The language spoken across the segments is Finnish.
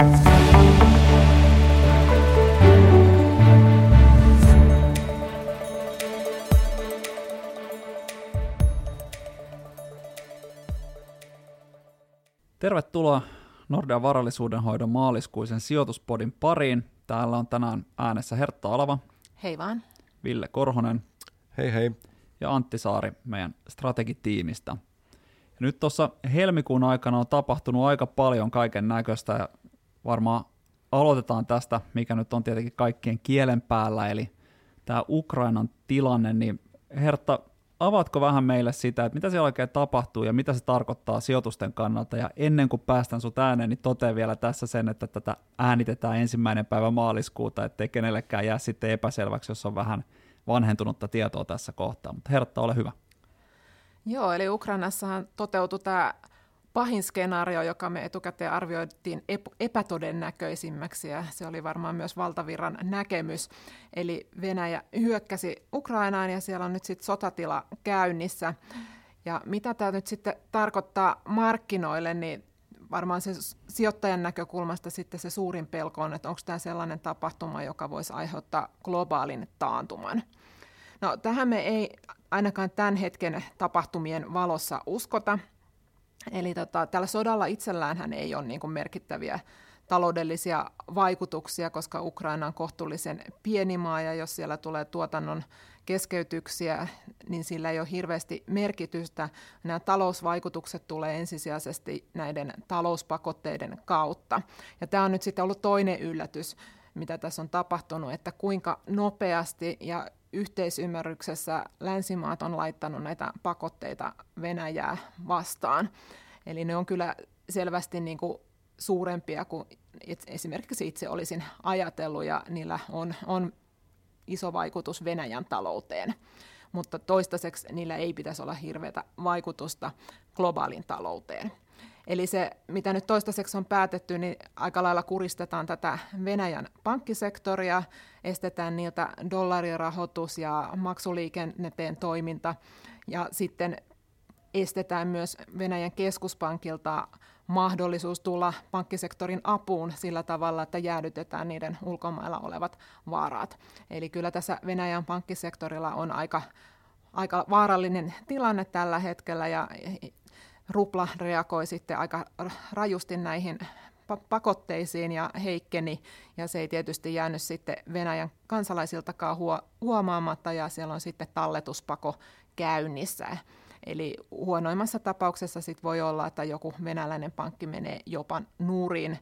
Tervetuloa Nordean varallisuudenhoidon maaliskuisen sijoituspodin pariin. Täällä on tänään äänessä Hertta Alava. Hei vaan. Ville Korhonen. Hei hei. Ja Antti Saari meidän strategitiimistä. Ja nyt tuossa helmikuun aikana on tapahtunut aika paljon kaiken näköistä ja varmaan aloitetaan tästä, mikä nyt on tietenkin kaikkien kielen päällä, eli tämä Ukrainan tilanne, niin Hertta, avaatko vähän meille sitä, että mitä siellä oikein tapahtuu ja mitä se tarkoittaa sijoitusten kannalta. Ja ennen kuin päästään sut ääneen, niin totean vielä tässä sen, että tätä äänitetään ensimmäinen päivä maaliskuuta, ettei kenellekään jää sitten epäselväksi, jos on vähän vanhentunutta tietoa tässä kohtaa. Mutta Hertta, ole hyvä. Joo, eli Ukrainassahan toteutui tämä pahin skenaario, joka me etukäteen arvioitiin epätodennäköisimmäksi, ja se oli varmaan myös valtavirran näkemys. Eli Venäjä hyökkäsi Ukrainaan, ja siellä on nyt sitten sotatila käynnissä. Ja mitä tämä nyt sitten tarkoittaa markkinoille, niin varmaan se sijoittajan näkökulmasta sitten se suurin pelko on, että onko tämä sellainen tapahtuma, joka voisi aiheuttaa globaalin taantuman. No tähän me ei ainakaan tämän hetken tapahtumien valossa uskota, Eli tota, tällä sodalla itsellään ei ole niin kuin merkittäviä taloudellisia vaikutuksia, koska Ukraina on kohtuullisen pieni maa ja jos siellä tulee tuotannon keskeytyksiä, niin sillä ei ole hirveästi merkitystä. Nämä talousvaikutukset tulee ensisijaisesti näiden talouspakotteiden kautta. Ja tämä on nyt sitten ollut toinen yllätys, mitä tässä on tapahtunut, että kuinka nopeasti ja yhteisymmärryksessä länsimaat on laittanut näitä pakotteita Venäjää vastaan. Eli ne on kyllä selvästi niin kuin suurempia kuin esimerkiksi itse olisin ajatellut, ja niillä on, on iso vaikutus Venäjän talouteen. Mutta toistaiseksi niillä ei pitäisi olla hirveätä vaikutusta globaalin talouteen. Eli se, mitä nyt toistaiseksi on päätetty, niin aika lailla kuristetaan tätä Venäjän pankkisektoria, estetään niiltä dollarirahoitus ja maksuliikenneteen toiminta, ja sitten estetään myös Venäjän keskuspankilta mahdollisuus tulla pankkisektorin apuun sillä tavalla, että jäädytetään niiden ulkomailla olevat vaarat. Eli kyllä tässä Venäjän pankkisektorilla on aika, aika vaarallinen tilanne tällä hetkellä ja rupla reagoi sitten aika rajusti näihin pakotteisiin ja heikkeni, ja se ei tietysti jäänyt sitten Venäjän kansalaisiltakaan huomaamatta, ja siellä on sitten talletuspako käynnissä. Eli huonoimmassa tapauksessa sit voi olla, että joku venäläinen pankki menee jopa nuuriin.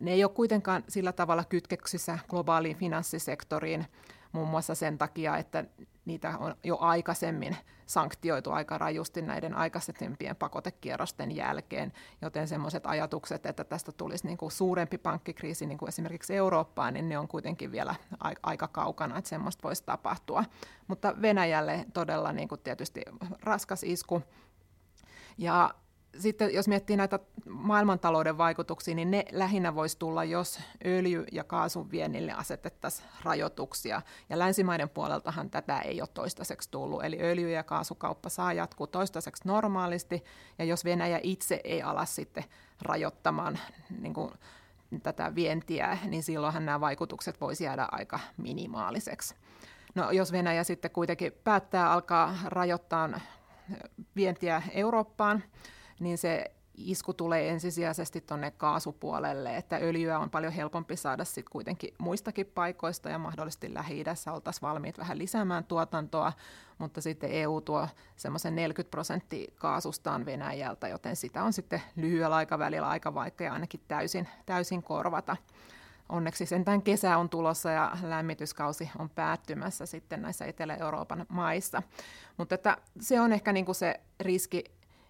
Ne ei ole kuitenkaan sillä tavalla kytkeksissä globaaliin finanssisektoriin, muun muassa sen takia, että niitä on jo aikaisemmin sanktioitu aika rajusti näiden aikaisempien pakotekierrosten jälkeen, joten semmoiset ajatukset, että tästä tulisi niin kuin suurempi pankkikriisi niin kuin esimerkiksi Eurooppaan, niin ne on kuitenkin vielä aika kaukana, että semmoista voisi tapahtua. Mutta Venäjälle todella niin kuin tietysti raskas isku. Ja sitten jos miettii näitä maailmantalouden vaikutuksia, niin ne lähinnä voisi tulla, jos öljy- ja kaasun viennille asetettaisiin rajoituksia. Ja länsimaiden puoleltahan tätä ei ole toistaiseksi tullut. Eli öljy- ja kaasukauppa saa jatkuu toistaiseksi normaalisti, ja jos Venäjä itse ei ala sitten rajoittamaan niin kuin, tätä vientiä, niin silloinhan nämä vaikutukset voisi jäädä aika minimaaliseksi. No, jos Venäjä sitten kuitenkin päättää alkaa rajoittaa vientiä Eurooppaan, niin se isku tulee ensisijaisesti tuonne kaasupuolelle, että öljyä on paljon helpompi saada sitten kuitenkin muistakin paikoista ja mahdollisesti Lähi-idässä oltaisiin valmiit vähän lisäämään tuotantoa, mutta sitten EU tuo semmoisen 40 prosenttia kaasustaan Venäjältä, joten sitä on sitten lyhyellä aikavälillä aika vaikea ainakin täysin, täysin korvata. Onneksi sentään kesä on tulossa ja lämmityskausi on päättymässä sitten näissä Etelä-Euroopan maissa. Mutta että se on ehkä niin kuin se riski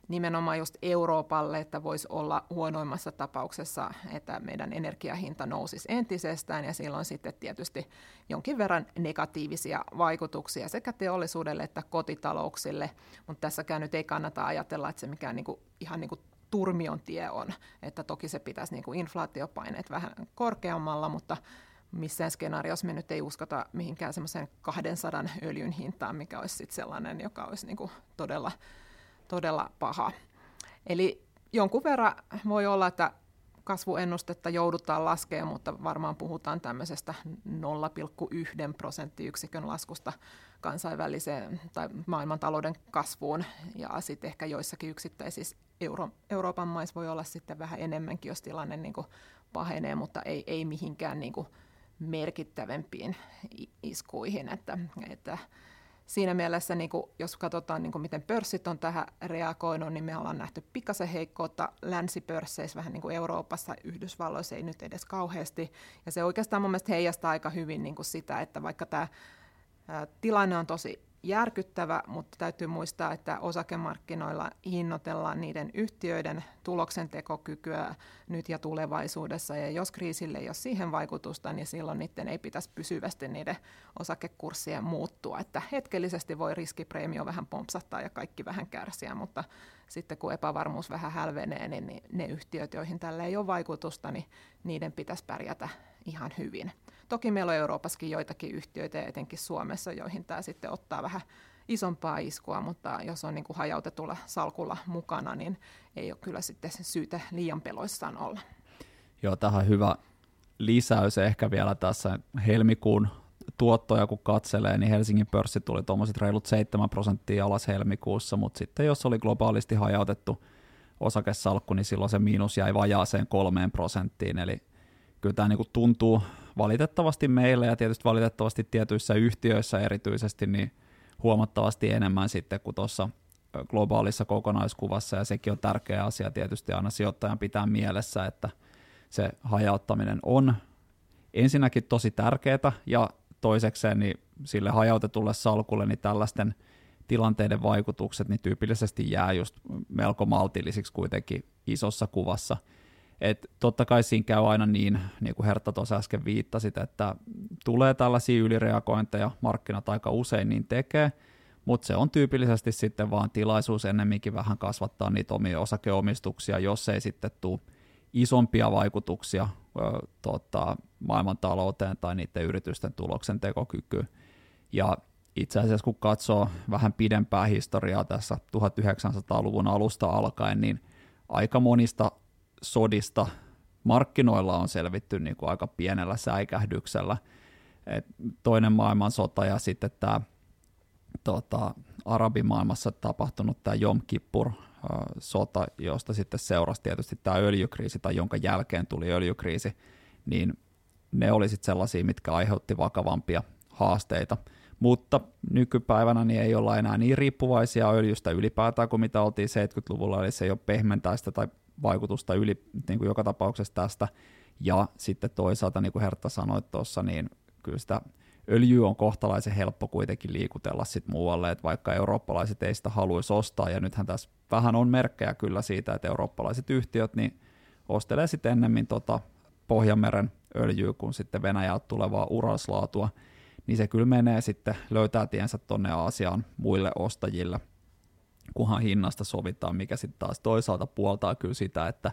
nimenomaan just Euroopalle, että voisi olla huonoimmassa tapauksessa, että meidän energiahinta nousisi entisestään ja silloin sitten tietysti jonkin verran negatiivisia vaikutuksia sekä teollisuudelle että kotitalouksille, mutta tässäkään nyt ei kannata ajatella, että se mikään niin kuin, ihan niin kuin turmion tie on, että toki se pitäisi niin kuin inflaatiopaineet vähän korkeammalla, mutta missään skenaariossa me nyt ei uskota mihinkään semmoiseen 200 öljyn hintaan, mikä olisi sitten sellainen, joka olisi niin kuin todella todella paha. Eli jonkun verran voi olla, että kasvuennustetta joudutaan laskemaan, mutta varmaan puhutaan tämmöisestä 0,1 prosenttiyksikön laskusta kansainväliseen tai maailmantalouden kasvuun. Ja sitten ehkä joissakin yksittäisissä Euro- Euroopan maissa voi olla sitten vähän enemmänkin, jos tilanne niin kuin pahenee, mutta ei, ei mihinkään niin kuin merkittävämpiin iskuihin. Että, että siinä mielessä, niin kuin, jos katsotaan, niin kuin, miten pörssit on tähän reagoinut, niin me ollaan nähty pikaisen heikkoutta länsipörsseissä, vähän niin kuin Euroopassa, Yhdysvalloissa ei nyt edes kauheasti. Ja se oikeastaan mun mielestä heijastaa aika hyvin niin kuin sitä, että vaikka tämä tilanne on tosi järkyttävä, mutta täytyy muistaa, että osakemarkkinoilla hinnoitellaan niiden yhtiöiden tuloksentekokykyä nyt ja tulevaisuudessa. Ja jos kriisille ei ole siihen vaikutusta, niin silloin niiden ei pitäisi pysyvästi niiden osakekurssien muuttua. Että hetkellisesti voi riskipreemio vähän pompsattaa ja kaikki vähän kärsiä, mutta sitten kun epävarmuus vähän hälvenee, niin ne yhtiöt, joihin tällä ei ole vaikutusta, niin niiden pitäisi pärjätä ihan hyvin. Toki meillä on Euroopassakin joitakin yhtiöitä, etenkin Suomessa, joihin tämä sitten ottaa vähän isompaa iskua, mutta jos on niin kuin hajautetulla salkulla mukana, niin ei ole kyllä sitten syytä liian peloissaan olla. Joo, tähän hyvä lisäys ehkä vielä tässä helmikuun tuottoja kun katselee, niin Helsingin pörssi tuli tuommoiset reilut 7 prosenttia alas helmikuussa, mutta sitten jos oli globaalisti hajautettu osakesalkku, niin silloin se miinus jäi vajaaseen kolmeen prosenttiin, eli kyllä tämä niin kuin tuntuu valitettavasti meille ja tietysti valitettavasti tietyissä yhtiöissä erityisesti niin huomattavasti enemmän sitten kuin tuossa globaalissa kokonaiskuvassa. Ja sekin on tärkeä asia tietysti aina sijoittajan pitää mielessä, että se hajauttaminen on ensinnäkin tosi tärkeää ja toisekseen niin sille hajautetulle salkulle niin tällaisten tilanteiden vaikutukset niin tyypillisesti jää just melko maltillisiksi kuitenkin isossa kuvassa – et totta kai siinä käy aina niin, niin kuin Hertta tuossa äsken viittasit, että tulee tällaisia ylireagointeja, markkinat aika usein niin tekee, mutta se on tyypillisesti sitten vaan tilaisuus ennemminkin vähän kasvattaa niitä omia osakeomistuksia, jos ei sitten tule isompia vaikutuksia ö, tota, maailmantalouteen tai niiden yritysten tuloksen tekokykyyn. Ja itse asiassa kun katsoo vähän pidempää historiaa tässä 1900-luvun alusta alkaen, niin aika monista sodista markkinoilla on selvitty niin kuin aika pienellä säikähdyksellä. Et toinen maailmansota ja sitten tämä tota, arabimaailmassa tapahtunut tämä Jom Kippur sota, josta sitten seurasi tietysti tämä öljykriisi tai jonka jälkeen tuli öljykriisi, niin ne oli sitten sellaisia, mitkä aiheutti vakavampia haasteita. Mutta nykypäivänä niin ei olla enää niin riippuvaisia öljystä ylipäätään kuin mitä oltiin 70-luvulla, eli se ei ole pehmentäistä tai vaikutusta yli niin kuin joka tapauksessa tästä. Ja sitten toisaalta, niin kuin Hertta sanoi tuossa, niin kyllä sitä öljyä on kohtalaisen helppo kuitenkin liikutella sitten muualle, että vaikka eurooppalaiset ei sitä haluaisi ostaa, ja nythän tässä vähän on merkkejä kyllä siitä, että eurooppalaiset yhtiöt niin ostelee sitten ennemmin tota Pohjanmeren öljyä kuin sitten Venäjältä tulevaa uraslaatua, niin se kyllä menee sitten, löytää tiensä tuonne Aasiaan muille ostajille – kunhan hinnasta sovitaan, mikä sitten taas toisaalta puoltaa kyllä sitä, että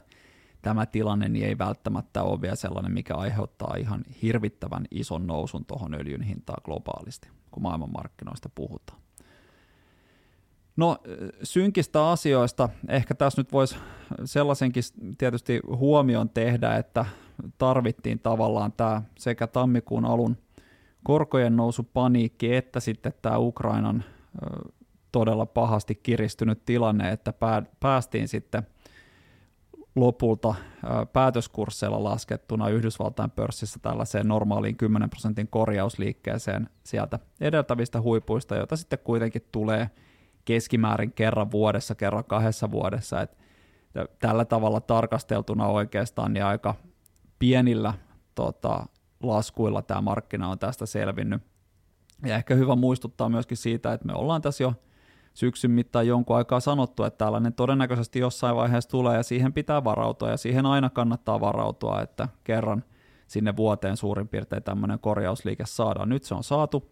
tämä tilanne niin ei välttämättä ole vielä sellainen, mikä aiheuttaa ihan hirvittävän ison nousun tuohon öljyn hintaan globaalisti, kun maailmanmarkkinoista puhutaan. No synkistä asioista, ehkä tässä nyt voisi sellaisenkin tietysti huomion tehdä, että tarvittiin tavallaan tämä sekä tammikuun alun korkojen nousu paniikki, että sitten tämä Ukrainan todella pahasti kiristynyt tilanne, että päästiin sitten lopulta päätöskursseilla laskettuna Yhdysvaltain pörssissä tällaiseen normaaliin 10 prosentin korjausliikkeeseen sieltä edeltävistä huipuista, joita sitten kuitenkin tulee keskimäärin kerran vuodessa, kerran kahdessa vuodessa. Et tällä tavalla tarkasteltuna oikeastaan niin aika pienillä tota, laskuilla tämä markkina on tästä selvinnyt. Ja ehkä hyvä muistuttaa myöskin siitä, että me ollaan tässä jo syksyn mittaan jonkun aikaa sanottu, että tällainen todennäköisesti jossain vaiheessa tulee ja siihen pitää varautua ja siihen aina kannattaa varautua, että kerran sinne vuoteen suurin piirtein tämmöinen korjausliike saadaan. Nyt se on saatu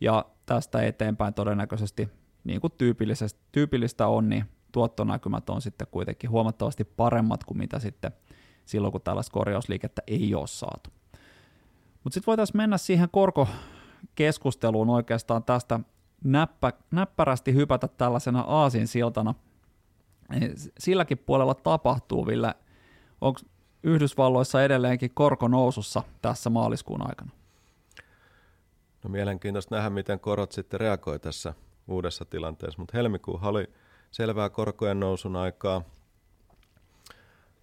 ja tästä eteenpäin todennäköisesti niin kuin tyypillistä on, niin tuottonäkymät on sitten kuitenkin huomattavasti paremmat kuin mitä sitten silloin, kun tällaista korjausliikettä ei ole saatu. Mutta sitten voitaisiin mennä siihen korkokeskusteluun oikeastaan tästä näppä, näppärästi hypätä tällaisena aasin siltana. Silläkin puolella tapahtuu, Ville. Onko Yhdysvalloissa edelleenkin korko nousussa tässä maaliskuun aikana? No mielenkiintoista nähdä, miten korot sitten reagoi tässä uudessa tilanteessa, mutta helmikuu oli selvää korkojen nousun aikaa.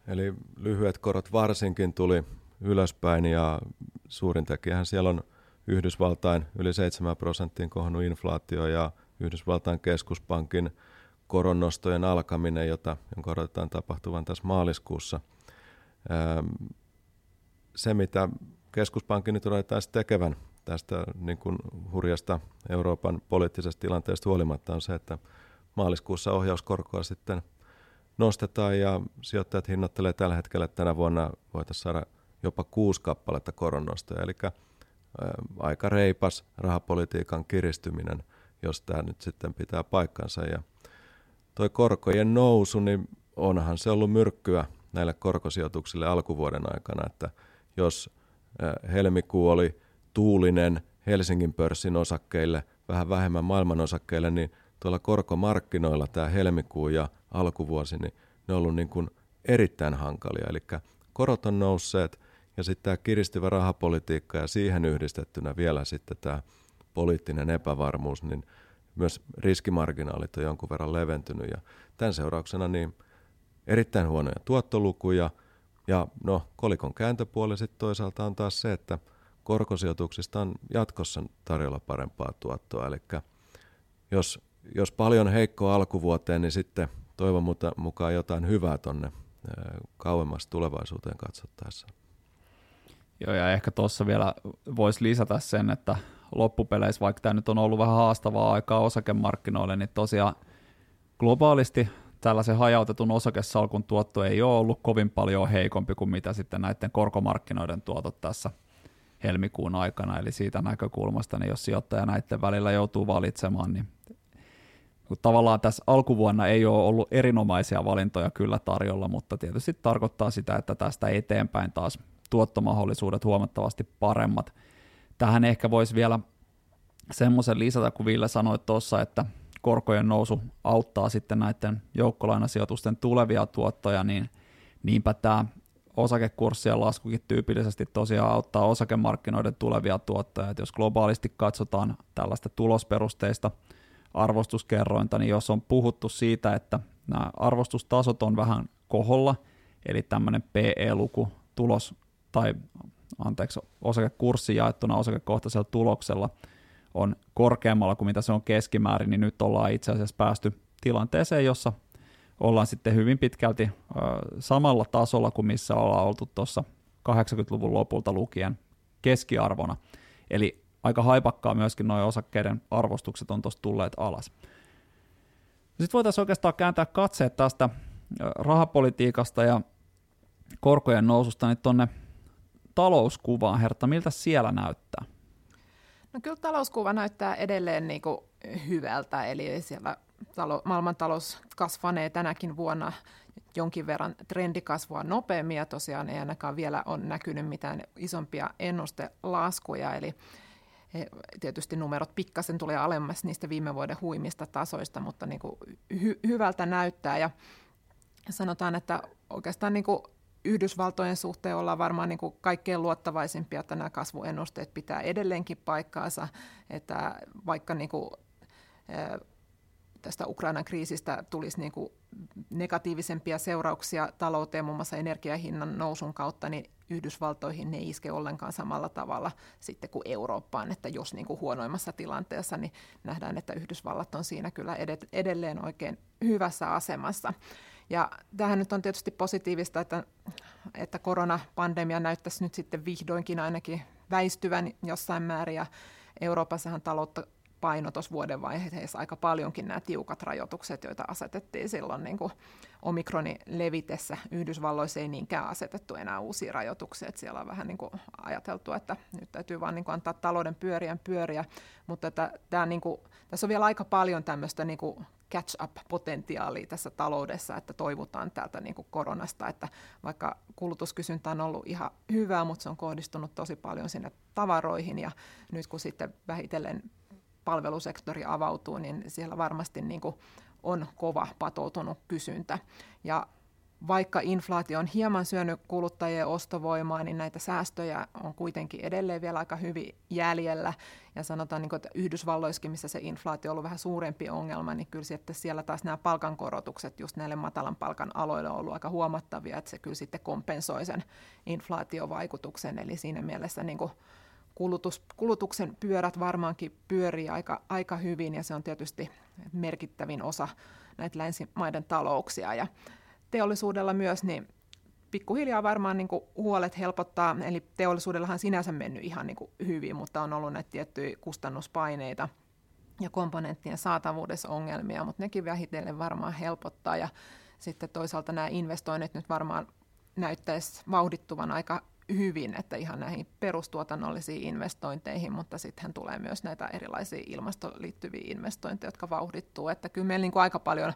Eli lyhyet korot varsinkin tuli ylöspäin ja suurin tekijähän siellä on Yhdysvaltain yli 7 prosenttiin kohonnut inflaatio ja Yhdysvaltain keskuspankin koronnostojen alkaminen, jota, jonka odotetaan tapahtuvan tässä maaliskuussa. Se, mitä keskuspankin nyt odotetaan tekevän tästä niin kuin hurjasta Euroopan poliittisesta tilanteesta huolimatta, on se, että maaliskuussa ohjauskorkoa sitten nostetaan ja sijoittajat hinnoittelee tällä hetkellä, että tänä vuonna voitaisiin saada jopa kuusi kappaletta koronnostoja, eli aika reipas rahapolitiikan kiristyminen, jos tämä nyt sitten pitää paikkansa. Ja toi korkojen nousu, niin onhan se ollut myrkkyä näille korkosijoituksille alkuvuoden aikana, että jos helmikuu oli tuulinen Helsingin pörssin osakkeille, vähän vähemmän maailman osakkeille, niin tuolla korkomarkkinoilla tämä helmikuu ja alkuvuosi, niin ne on ollut niin kuin erittäin hankalia. Eli korot on nousseet ja sitten tämä kiristyvä rahapolitiikka ja siihen yhdistettynä vielä sitten tämä poliittinen epävarmuus, niin myös riskimarginaalit on jonkun verran leventynyt ja tämän seurauksena niin erittäin huonoja tuottolukuja ja no kolikon kääntöpuoli sitten toisaalta on taas se, että korkosijoituksista on jatkossa tarjolla parempaa tuottoa, eli jos, jos paljon heikkoa alkuvuoteen, niin sitten toivon mukaan jotain hyvää tonne kauemmas tulevaisuuteen katsottaessa. Joo, ja ehkä tuossa vielä voisi lisätä sen, että loppupeleissä, vaikka tämä nyt on ollut vähän haastavaa aikaa osakemarkkinoille, niin tosiaan globaalisti tällaisen hajautetun osakesalkun tuotto ei ole ollut kovin paljon heikompi kuin mitä sitten näiden korkomarkkinoiden tuotot tässä helmikuun aikana, eli siitä näkökulmasta, niin jos sijoittaja näiden välillä joutuu valitsemaan, niin tavallaan tässä alkuvuonna ei ole ollut erinomaisia valintoja kyllä tarjolla, mutta tietysti tarkoittaa sitä, että tästä eteenpäin taas tuottomahdollisuudet huomattavasti paremmat. Tähän ehkä voisi vielä semmoisen lisätä, kun Ville sanoi tuossa, että korkojen nousu auttaa sitten näiden joukkolainasijoitusten tulevia tuottoja, niin niinpä tämä osakekurssien laskukin tyypillisesti tosiaan auttaa osakemarkkinoiden tulevia tuottoja. Et jos globaalisti katsotaan tällaista tulosperusteista arvostuskerrointa, niin jos on puhuttu siitä, että nämä arvostustasot on vähän koholla, eli tämmöinen PE-luku, tulos tai anteeksi, osakekurssi jaettuna osakekohtaisella tuloksella on korkeammalla kuin mitä se on keskimäärin, niin nyt ollaan itse asiassa päästy tilanteeseen, jossa ollaan sitten hyvin pitkälti samalla tasolla kuin missä ollaan oltu tuossa 80-luvun lopulta lukien keskiarvona. Eli aika haipakkaa myöskin nuo osakkeiden arvostukset on tuossa tulleet alas. Sitten voitaisiin oikeastaan kääntää katseet tästä rahapolitiikasta ja korkojen noususta niin tuonne talouskuvaan, Hertta, miltä siellä näyttää? No kyllä talouskuva näyttää edelleen niin kuin hyvältä, eli siellä talo, maailmantalous kasvanee tänäkin vuonna jonkin verran trendikasvua nopeammin, ja tosiaan ei ainakaan vielä ole näkynyt mitään isompia ennustelaskuja, eli tietysti numerot pikkasen tulee alemmas niistä viime vuoden huimista tasoista, mutta niin kuin hy- hyvältä näyttää, ja sanotaan, että oikeastaan niin kuin Yhdysvaltojen suhteen ollaan varmaan niin kuin kaikkein luottavaisimpia, että nämä kasvuennusteet pitää edelleenkin paikkaansa, että vaikka niin kuin, tästä Ukrainan kriisistä tulisi niin kuin negatiivisempia seurauksia talouteen, muun muassa energiahinnan nousun kautta, niin Yhdysvaltoihin ne ei iske ollenkaan samalla tavalla sitten kuin Eurooppaan, että jos niin kuin huonoimmassa tilanteessa, niin nähdään, että Yhdysvallat on siinä kyllä edelleen oikein hyvässä asemassa. Ja tähän nyt on tietysti positiivista, että, että koronapandemia näyttäisi nyt sitten vihdoinkin ainakin väistyvän jossain määrin, ja Euroopassahan taloutta paino tuossa vuodenvaiheessa aika paljonkin nämä tiukat rajoitukset, joita asetettiin silloin niin kuin omikronin levitessä. Yhdysvalloissa ei niinkään asetettu enää uusia rajoituksia, että siellä on vähän niin kuin ajateltu, että nyt täytyy vaan niin kuin antaa talouden pyörien pyöriä, mutta että tämä niin kuin, tässä on vielä aika paljon tämmöistä niin kuin catch-up-potentiaalia tässä taloudessa, että toivotaan täältä niin kuin koronasta, että vaikka kulutuskysyntä on ollut ihan hyvää, mutta se on kohdistunut tosi paljon sinne tavaroihin ja nyt kun sitten vähitellen palvelusektori avautuu, niin siellä varmasti niin kuin on kova patoutunut kysyntä. Ja vaikka inflaatio on hieman syönyt kuluttajien ostovoimaa, niin näitä säästöjä on kuitenkin edelleen vielä aika hyvin jäljellä. Ja sanotaan, niin että Yhdysvalloissakin, missä se inflaatio on ollut vähän suurempi ongelma, niin kyllä sitten siellä taas nämä palkankorotukset just näille matalan palkan aloille on ollut aika huomattavia, että se kyllä sitten kompensoi sen inflaatiovaikutuksen. Eli siinä mielessä niin kuin kulutus, kulutuksen pyörät varmaankin pyörii aika, aika hyvin ja se on tietysti merkittävin osa näitä länsimaiden talouksia. Ja teollisuudella myös, niin pikkuhiljaa varmaan niin kuin huolet helpottaa, eli teollisuudellahan sinänsä mennyt ihan niin kuin hyvin, mutta on ollut näitä tiettyjä kustannuspaineita ja komponenttien saatavuudessa ongelmia, mutta nekin vähitellen varmaan helpottaa. Ja sitten toisaalta nämä investoinnit nyt varmaan näyttäisi vauhdittuvan aika hyvin, että ihan näihin perustuotannollisiin investointeihin, mutta sitten tulee myös näitä erilaisia ilmastoon liittyviä investointeja, jotka vauhdittuu, että kyllä meillä niin kuin aika paljon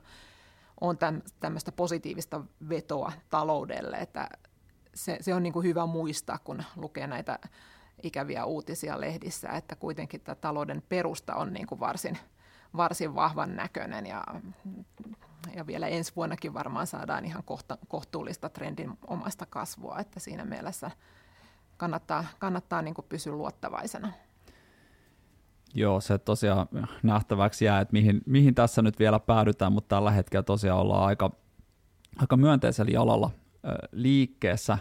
on tämmöistä positiivista vetoa taloudelle, että se, se on niin kuin hyvä muistaa, kun lukee näitä ikäviä uutisia lehdissä, että kuitenkin tämä talouden perusta on niin kuin varsin, varsin vahvan näköinen ja, ja vielä ensi vuonnakin varmaan saadaan ihan kohta, kohtuullista trendin omasta kasvua, että siinä mielessä kannattaa, kannattaa niin kuin pysyä luottavaisena. Joo, se tosiaan nähtäväksi jää, että mihin, mihin tässä nyt vielä päädytään, mutta tällä hetkellä tosiaan ollaan aika, aika myönteisellä jalalla liikkeessä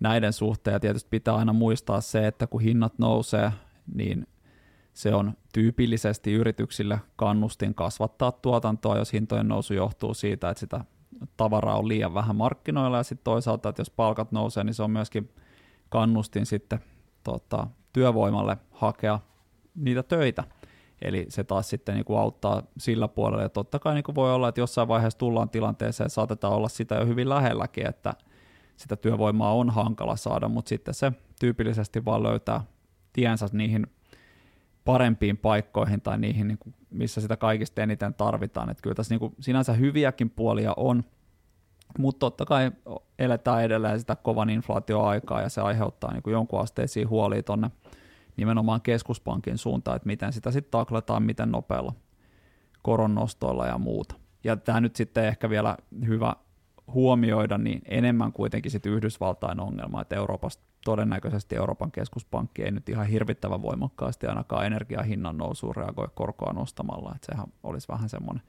näiden suhteen. Ja tietysti pitää aina muistaa se, että kun hinnat nousee, niin se on tyypillisesti yrityksille kannustin kasvattaa tuotantoa, jos hintojen nousu johtuu siitä, että sitä tavaraa on liian vähän markkinoilla, ja sitten toisaalta, että jos palkat nousee, niin se on myöskin kannustin sitten tota, työvoimalle hakea niitä töitä. Eli se taas sitten niin kuin auttaa sillä puolella. Ja totta kai niin kuin voi olla, että jossain vaiheessa tullaan tilanteeseen, saatetaan olla sitä jo hyvin lähelläkin, että sitä työvoimaa on hankala saada, mutta sitten se tyypillisesti vaan löytää tiensä niihin parempiin paikkoihin tai niihin, niin kuin, missä sitä kaikista eniten tarvitaan. Että kyllä tässä niin kuin sinänsä hyviäkin puolia on, mutta totta kai eletään edelleen sitä kovan inflaatioaikaa ja se aiheuttaa niin kuin jonkun asteisiin huolia tuonne nimenomaan keskuspankin suuntaan, että miten sitä sitten taklataan, miten nopealla koronnostoilla ja muuta. Ja tämä nyt sitten ehkä vielä hyvä huomioida, niin enemmän kuitenkin sitten Yhdysvaltain ongelma, että Euroopasta todennäköisesti Euroopan keskuspankki ei nyt ihan hirvittävän voimakkaasti ainakaan energiahinnan nousuun reagoi korkoa nostamalla, että sehän olisi vähän semmoinen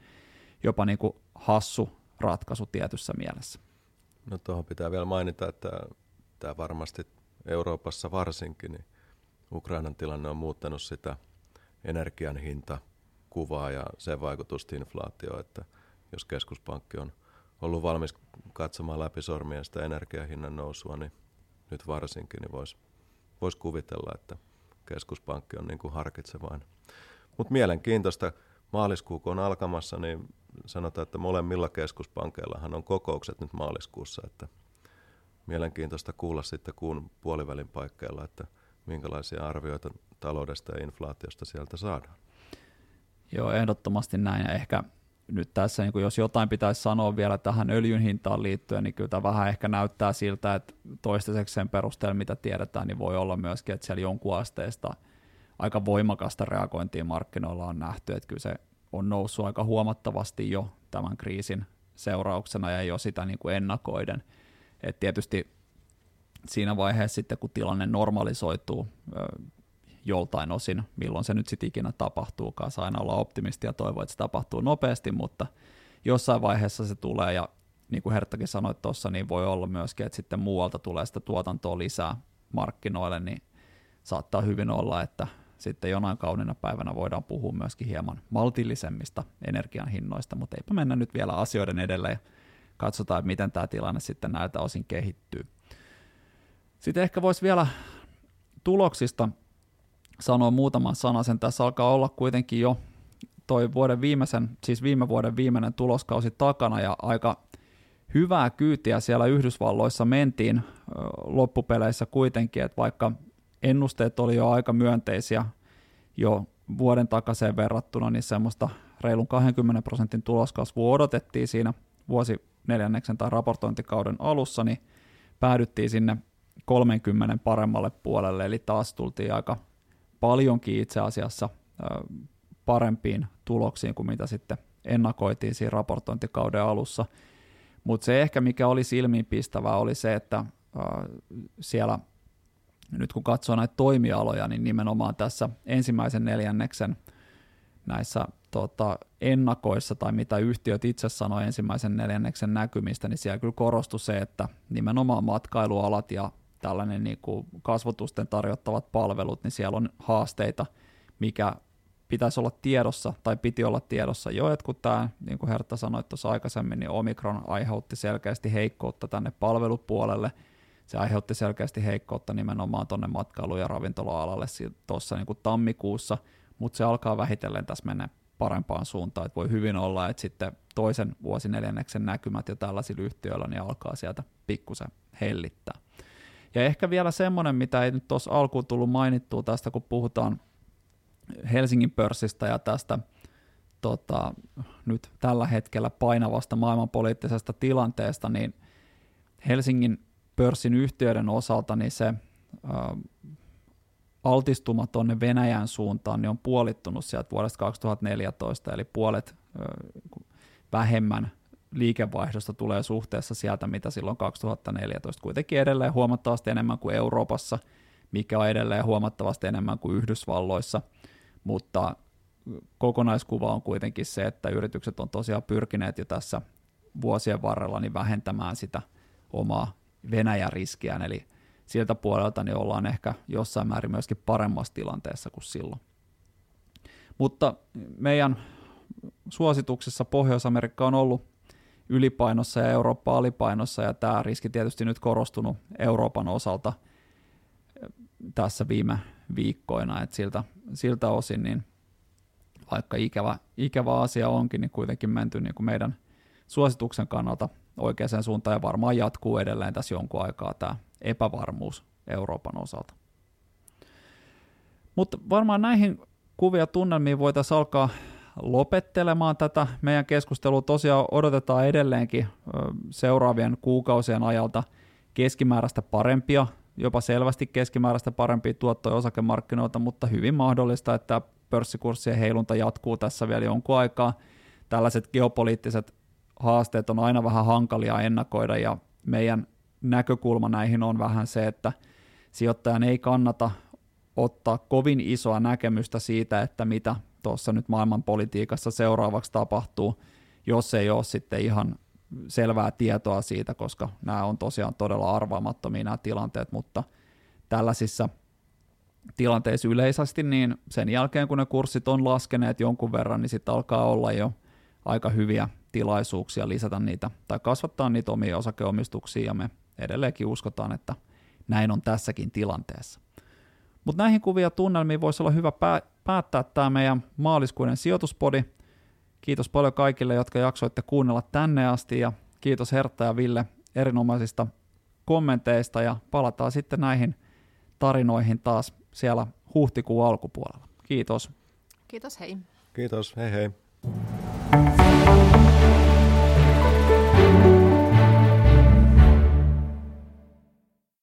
jopa niin kuin hassu ratkaisu tietyssä mielessä. No tuohon pitää vielä mainita, että tämä varmasti Euroopassa varsinkin, niin Ukrainan tilanne on muuttanut sitä energian hinta kuvaa ja sen vaikutusta inflaatioon, että jos keskuspankki on ollut valmis katsomaan läpi sormia sitä energiahinnan nousua, niin nyt varsinkin niin voisi vois kuvitella, että keskuspankki on niin kuin harkitsevainen. Mutta mielenkiintoista, maaliskuu kun on alkamassa, niin sanotaan, että molemmilla keskuspankeillahan on kokoukset nyt maaliskuussa, että mielenkiintoista kuulla sitten kuun puolivälin paikkeilla, että – minkälaisia arvioita taloudesta ja inflaatiosta sieltä saadaan. Joo, ehdottomasti näin. Ja ehkä nyt tässä, niin jos jotain pitäisi sanoa vielä tähän öljyn hintaan liittyen, niin kyllä tämä vähän ehkä näyttää siltä, että toistaiseksi sen perusteella, mitä tiedetään, niin voi olla myöskin, että siellä jonkun asteesta aika voimakasta reagointia markkinoilla on nähty, että kyllä se on noussut aika huomattavasti jo tämän kriisin seurauksena ja jo sitä niin kuin ennakoiden. Et tietysti siinä vaiheessa sitten, kun tilanne normalisoituu joltain osin, milloin se nyt sitten ikinä tapahtuukaan, saa aina olla optimisti ja toivoa, että se tapahtuu nopeasti, mutta jossain vaiheessa se tulee ja niin kuin Herttakin sanoi tuossa, niin voi olla myöskin, että sitten muualta tulee sitä tuotantoa lisää markkinoille, niin saattaa hyvin olla, että sitten jonain kaunina päivänä voidaan puhua myöskin hieman maltillisemmista energian hinnoista, mutta eipä mennä nyt vielä asioiden edelle ja katsotaan, miten tämä tilanne sitten näiltä osin kehittyy. Sitten ehkä voisi vielä tuloksista sanoa muutaman sanasen. Tässä alkaa olla kuitenkin jo toi vuoden viimeisen, siis viime vuoden viimeinen tuloskausi takana ja aika hyvää kyytiä siellä Yhdysvalloissa mentiin loppupeleissä kuitenkin, että vaikka ennusteet oli jo aika myönteisiä jo vuoden takaisin verrattuna, niin semmoista reilun 20 prosentin tuloskasvua odotettiin siinä vuosi neljänneksen tai raportointikauden alussa, niin päädyttiin sinne 30 paremmalle puolelle, eli taas tultiin aika paljonkin itse asiassa parempiin tuloksiin kuin mitä sitten ennakoitiin siinä raportointikauden alussa. Mutta se ehkä, mikä oli silmiinpistävää, oli se, että siellä nyt kun katsoo näitä toimialoja, niin nimenomaan tässä ensimmäisen neljänneksen näissä tota, ennakoissa tai mitä yhtiöt itse sanoi ensimmäisen neljänneksen näkymistä, niin siellä kyllä korostui se, että nimenomaan matkailualat ja tällainen niin kuin kasvotusten tarjottavat palvelut, niin siellä on haasteita, mikä pitäisi olla tiedossa tai piti olla tiedossa jo, että kun tämä, niin kuin Hertta sanoi tuossa aikaisemmin, niin Omikron aiheutti selkeästi heikkoutta tänne palvelupuolelle, se aiheutti selkeästi heikkoutta nimenomaan tuonne matkailu- ja ravintola-alalle tuossa niin tammikuussa, mutta se alkaa vähitellen tässä mennä parempaan suuntaan, että voi hyvin olla, että sitten toisen vuosineljänneksen näkymät jo tällaisilla yhtiöillä niin alkaa sieltä pikkusen hellittää. Ja ehkä vielä semmoinen, mitä ei nyt tuossa alkuun tullut mainittua tästä, kun puhutaan Helsingin pörssistä ja tästä tota, nyt tällä hetkellä painavasta maailmanpoliittisesta tilanteesta, niin Helsingin pörssin yhtiöiden osalta niin se ä, altistuma tuonne Venäjän suuntaan niin on puolittunut sieltä vuodesta 2014, eli puolet ä, vähemmän liikevaihdosta tulee suhteessa sieltä, mitä silloin 2014. Kuitenkin edelleen huomattavasti enemmän kuin Euroopassa, mikä on edelleen huomattavasti enemmän kuin Yhdysvalloissa, mutta kokonaiskuva on kuitenkin se, että yritykset on tosiaan pyrkineet jo tässä vuosien varrella niin vähentämään sitä omaa Venäjä-riskiään, eli siltä puolelta niin ollaan ehkä jossain määrin myöskin paremmassa tilanteessa kuin silloin. Mutta meidän suosituksessa Pohjois-Amerikka on ollut ylipainossa ja Eurooppa alipainossa, ja tämä riski tietysti nyt korostunut Euroopan osalta tässä viime viikkoina, että siltä, siltä osin niin vaikka ikävä, ikävä asia onkin, niin kuitenkin menty niin kuin meidän suosituksen kannalta oikeaan suuntaan ja varmaan jatkuu edelleen tässä jonkun aikaa tämä epävarmuus Euroopan osalta. Mutta varmaan näihin kuvia tunnelmiin voitaisiin alkaa lopettelemaan tätä meidän keskustelua. Tosiaan odotetaan edelleenkin seuraavien kuukausien ajalta keskimääräistä parempia, jopa selvästi keskimääräistä parempia tuottoja osakemarkkinoilta, mutta hyvin mahdollista, että pörssikurssien heilunta jatkuu tässä vielä jonkun aikaa. Tällaiset geopoliittiset haasteet on aina vähän hankalia ennakoida ja meidän näkökulma näihin on vähän se, että sijoittajan ei kannata ottaa kovin isoa näkemystä siitä, että mitä tuossa nyt maailmanpolitiikassa seuraavaksi tapahtuu, jos ei ole sitten ihan selvää tietoa siitä, koska nämä on tosiaan todella arvaamattomia nämä tilanteet, mutta tällaisissa tilanteissa yleisesti, niin sen jälkeen kun ne kurssit on laskeneet jonkun verran, niin sitten alkaa olla jo aika hyviä tilaisuuksia lisätä niitä tai kasvattaa niitä omia osakeomistuksia ja me edelleenkin uskotaan, että näin on tässäkin tilanteessa. Mutta näihin kuvia tunnelmiin voisi olla hyvä päättää tämä meidän maaliskuinen sijoituspodi. Kiitos paljon kaikille, jotka jaksoitte kuunnella tänne asti ja kiitos Hertta ja Ville erinomaisista kommenteista ja palataan sitten näihin tarinoihin taas siellä huhtikuun alkupuolella. Kiitos. Kiitos, hei. Kiitos, hei hei.